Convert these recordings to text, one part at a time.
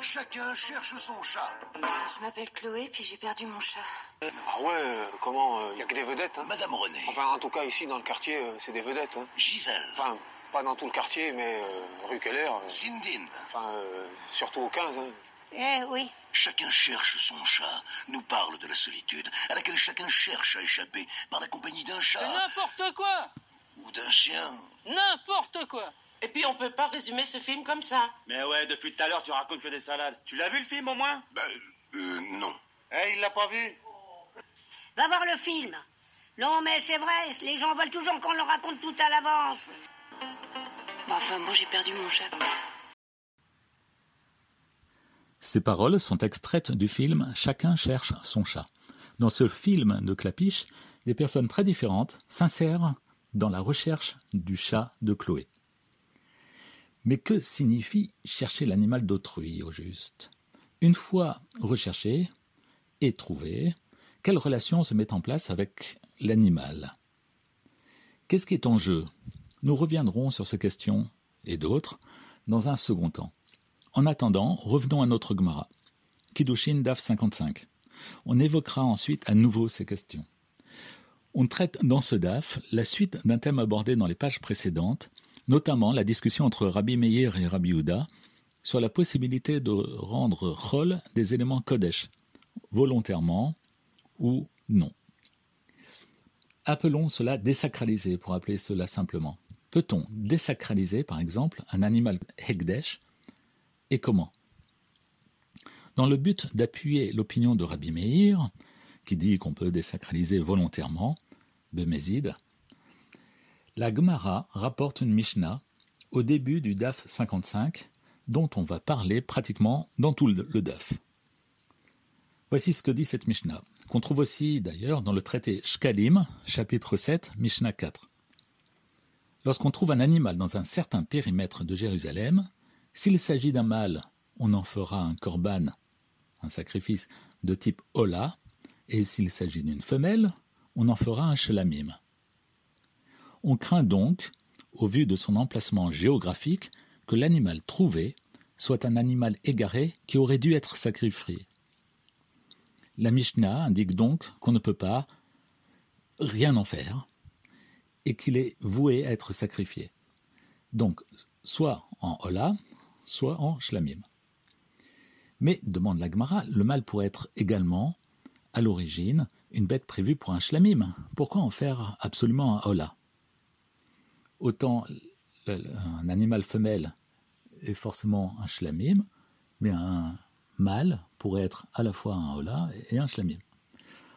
Chacun cherche son chat. Je m'appelle Chloé, puis j'ai perdu mon chat. Ah ouais, euh, comment Il y a que des vedettes. Hein. Madame René. Enfin, en tout cas, ici, dans le quartier, euh, c'est des vedettes. Hein. Gisèle. Enfin, pas dans tout le quartier, mais euh, rue Keller. euh, Zindine. enfin, euh, surtout au 15. Hein. Eh oui. Chacun cherche son chat. Nous parle de la solitude à laquelle chacun cherche à échapper par la compagnie d'un C'est chat n'importe quoi ou d'un chien. N'importe quoi Et puis on peut pas résumer ce film comme ça. Mais ouais, depuis tout à l'heure, tu racontes que des salades. Tu l'as vu le film au moins? Ben, euh, non. Eh, il l'a pas vu? Va voir le film. Non, mais c'est vrai, les gens veulent toujours qu'on leur raconte tout à l'avance. Bon, enfin bon, j'ai perdu mon chat. quoi. Ces paroles sont extraites du film Chacun cherche son chat. Dans ce film de Clapiche, des personnes très différentes s'insèrent dans la recherche du chat de Chloé. Mais que signifie chercher l'animal d'autrui au juste? Une fois recherché et trouvé, quelle relation se met en place avec l'animal? Qu'est-ce qui est en jeu? Nous reviendrons sur ces questions et d'autres dans un second temps. En attendant, revenons à notre Gemara. Kiddushin Daf 55. On évoquera ensuite à nouveau ces questions. On traite dans ce DAF la suite d'un thème abordé dans les pages précédentes, notamment la discussion entre Rabbi Meir et Rabbi Houda sur la possibilité de rendre Chol des éléments Kodesh, volontairement ou non. Appelons cela désacraliser pour appeler cela simplement. Peut-on désacraliser, par exemple, un animal Hekdesh et comment? Dans le but d'appuyer l'opinion de Rabbi Meir, qui dit qu'on peut désacraliser volontairement, Bemezid, la Gemara rapporte une Mishnah au début du DAF 55, dont on va parler pratiquement dans tout le DAF. Voici ce que dit cette Mishnah, qu'on trouve aussi d'ailleurs dans le traité Shkalim, chapitre 7, Mishnah 4. Lorsqu'on trouve un animal dans un certain périmètre de Jérusalem, s'il s'agit d'un mâle, on en fera un korban, un sacrifice de type Ola, et s'il s'agit d'une femelle, on en fera un shlamim. On craint donc, au vu de son emplacement géographique, que l'animal trouvé soit un animal égaré qui aurait dû être sacrifié. La Mishnah indique donc qu'on ne peut pas rien en faire et qu'il est voué à être sacrifié. Donc, soit en Ola, soit en Shlamim. Mais, demande la Gemara, le mâle pourrait être également, à l'origine, une bête prévue pour un Shlamim. Pourquoi en faire absolument un Ola? Autant un animal femelle est forcément un Shlamim, mais un mâle pourrait être à la fois un Ola et un Shlamim.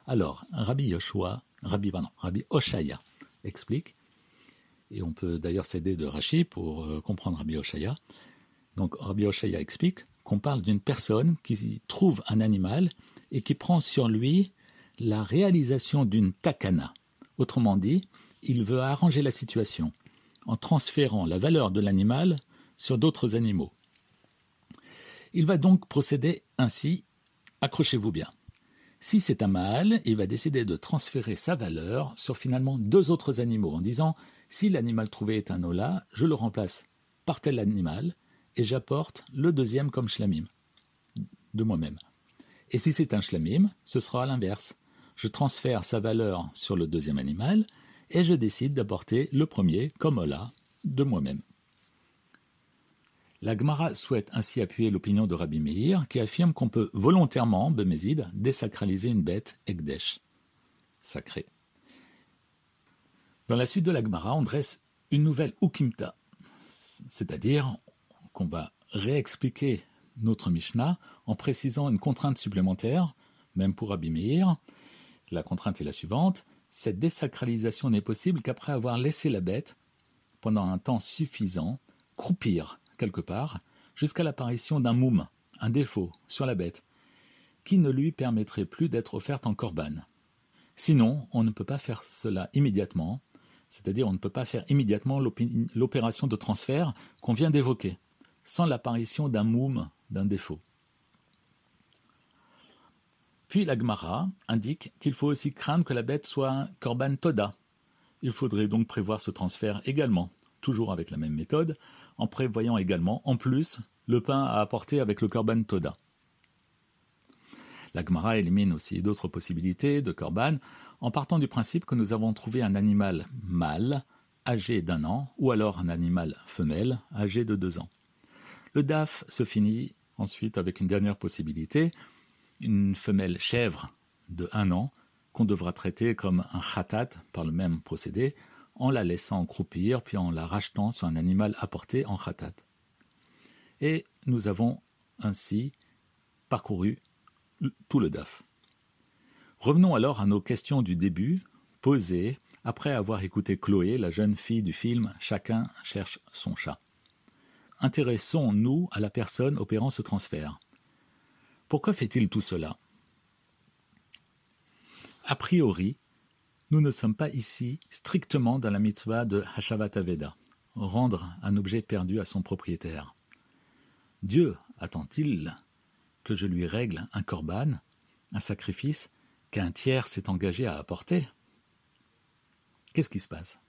Alors, Rabbi Yoshua, Rabbi Oshaya explique, et on peut d'ailleurs s'aider de Rashi pour euh, comprendre Rabbi Oshaya. Donc, Rabbi Oshaya explique qu'on parle d'une personne qui trouve un animal et qui prend sur lui la réalisation d'une takana. Autrement dit, il veut arranger la situation en transférant la valeur de l'animal sur d'autres animaux. Il va donc procéder ainsi, accrochez-vous bien. Si c'est un mâle, il va décider de transférer sa valeur sur finalement deux autres animaux en disant si l'animal trouvé est un ola, je le remplace par tel animal et j'apporte le deuxième comme shlamim de moi-même. Et si c'est un shlamim, ce sera à l'inverse. Je transfère sa valeur sur le deuxième animal et je décide d'apporter le premier comme ola de moi-même. La Gemara souhaite ainsi appuyer l'opinion de Rabbi Meir qui affirme qu'on peut volontairement, Bemezid, désacraliser une bête Ekdesh, sacrée. Dans la suite de la Gemara, on dresse une nouvelle Ukimta, c'est-à-dire qu'on va réexpliquer notre Mishnah en précisant une contrainte supplémentaire, même pour Rabbi Meir. La contrainte est la suivante cette désacralisation n'est possible qu'après avoir laissé la bête, pendant un temps suffisant, croupir quelque part, jusqu'à l'apparition d'un moum, un défaut, sur la bête, qui ne lui permettrait plus d'être offerte en corban. Sinon, on ne peut pas faire cela immédiatement, c'est-à-dire on ne peut pas faire immédiatement l'opé- l'opération de transfert qu'on vient d'évoquer, sans l'apparition d'un moum, d'un défaut. Puis la Gemara indique qu'il faut aussi craindre que la bête soit un korban toda. Il faudrait donc prévoir ce transfert également, toujours avec la même méthode, en prévoyant également, en plus, le pain à apporter avec le korban Toda. La Gemara élimine aussi d'autres possibilités de korban en partant du principe que nous avons trouvé un animal mâle âgé d'un an ou alors un animal femelle âgé de deux ans. Le DAF se finit ensuite avec une dernière possibilité, une femelle chèvre de un an qu'on devra traiter comme un khatat par le même procédé en la laissant croupir puis en la rachetant sur un animal apporté en khatat. Et nous avons ainsi parcouru tout le DAF. Revenons alors à nos questions du début, posées après avoir écouté Chloé, la jeune fille du film Chacun cherche son chat. Intéressons-nous à la personne opérant ce transfert. Pourquoi fait-il tout cela? A priori, nous ne sommes pas ici strictement dans la mitzvah de Hashavat Aveda, rendre un objet perdu à son propriétaire. Dieu attend-il que je lui règle un korban, un sacrifice qu'un tiers s'est engagé à apporter? Qu'est-ce qui se passe?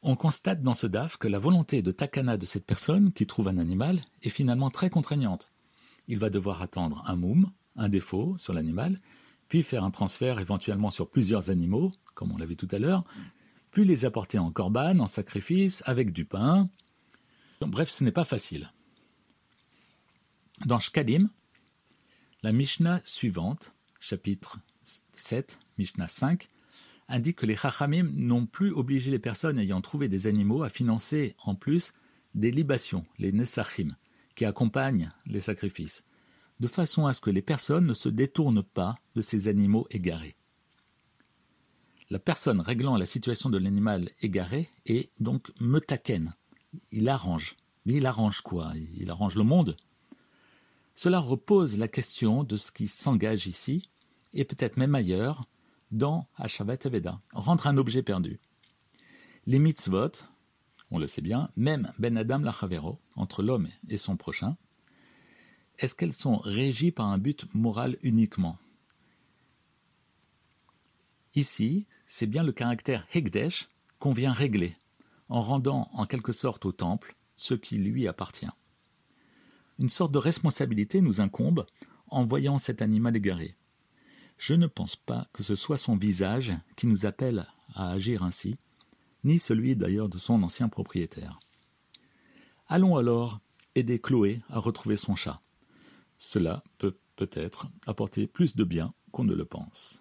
On constate dans ce DAF que la volonté de takana de cette personne qui trouve un animal est finalement très contraignante. Il va devoir attendre un moum, un défaut sur l'animal, puis faire un transfert éventuellement sur plusieurs animaux, comme on l'a vu tout à l'heure, puis les apporter en korban, en sacrifice, avec du pain. Bref, ce n'est pas facile. Dans Shkalim, la Mishnah suivante, chapitre 7, Mishnah 5, indique que les Chachamim n'ont plus obligé les personnes ayant trouvé des animaux à financer en plus des libations, les Nesachim, qui accompagnent les sacrifices, de façon à ce que les personnes ne se détournent pas de ces animaux égarés. La personne réglant la situation de l'animal égaré est donc metaken. Il arrange. Mais il arrange quoi? Il arrange le monde? Cela repose la question de ce qui s'engage ici, et peut-être même ailleurs, dans Hashavat Aveda, rendre un objet perdu. Les mitzvot, on le sait bien, même Ben Adam Lachavero, entre l'homme et son prochain, est-ce qu'elles sont régies par un but moral uniquement? Ici, c'est bien le caractère Hegdesh qu'on vient régler, en rendant en quelque sorte au temple ce qui lui appartient. Une sorte de responsabilité nous incombe en voyant cet animal égaré. Je ne pense pas que ce soit son visage qui nous appelle à agir ainsi, ni celui d'ailleurs de son ancien propriétaire. Allons alors aider Chloé à retrouver son chat. Cela peut peut-être apporter plus de bien qu'on ne le pense.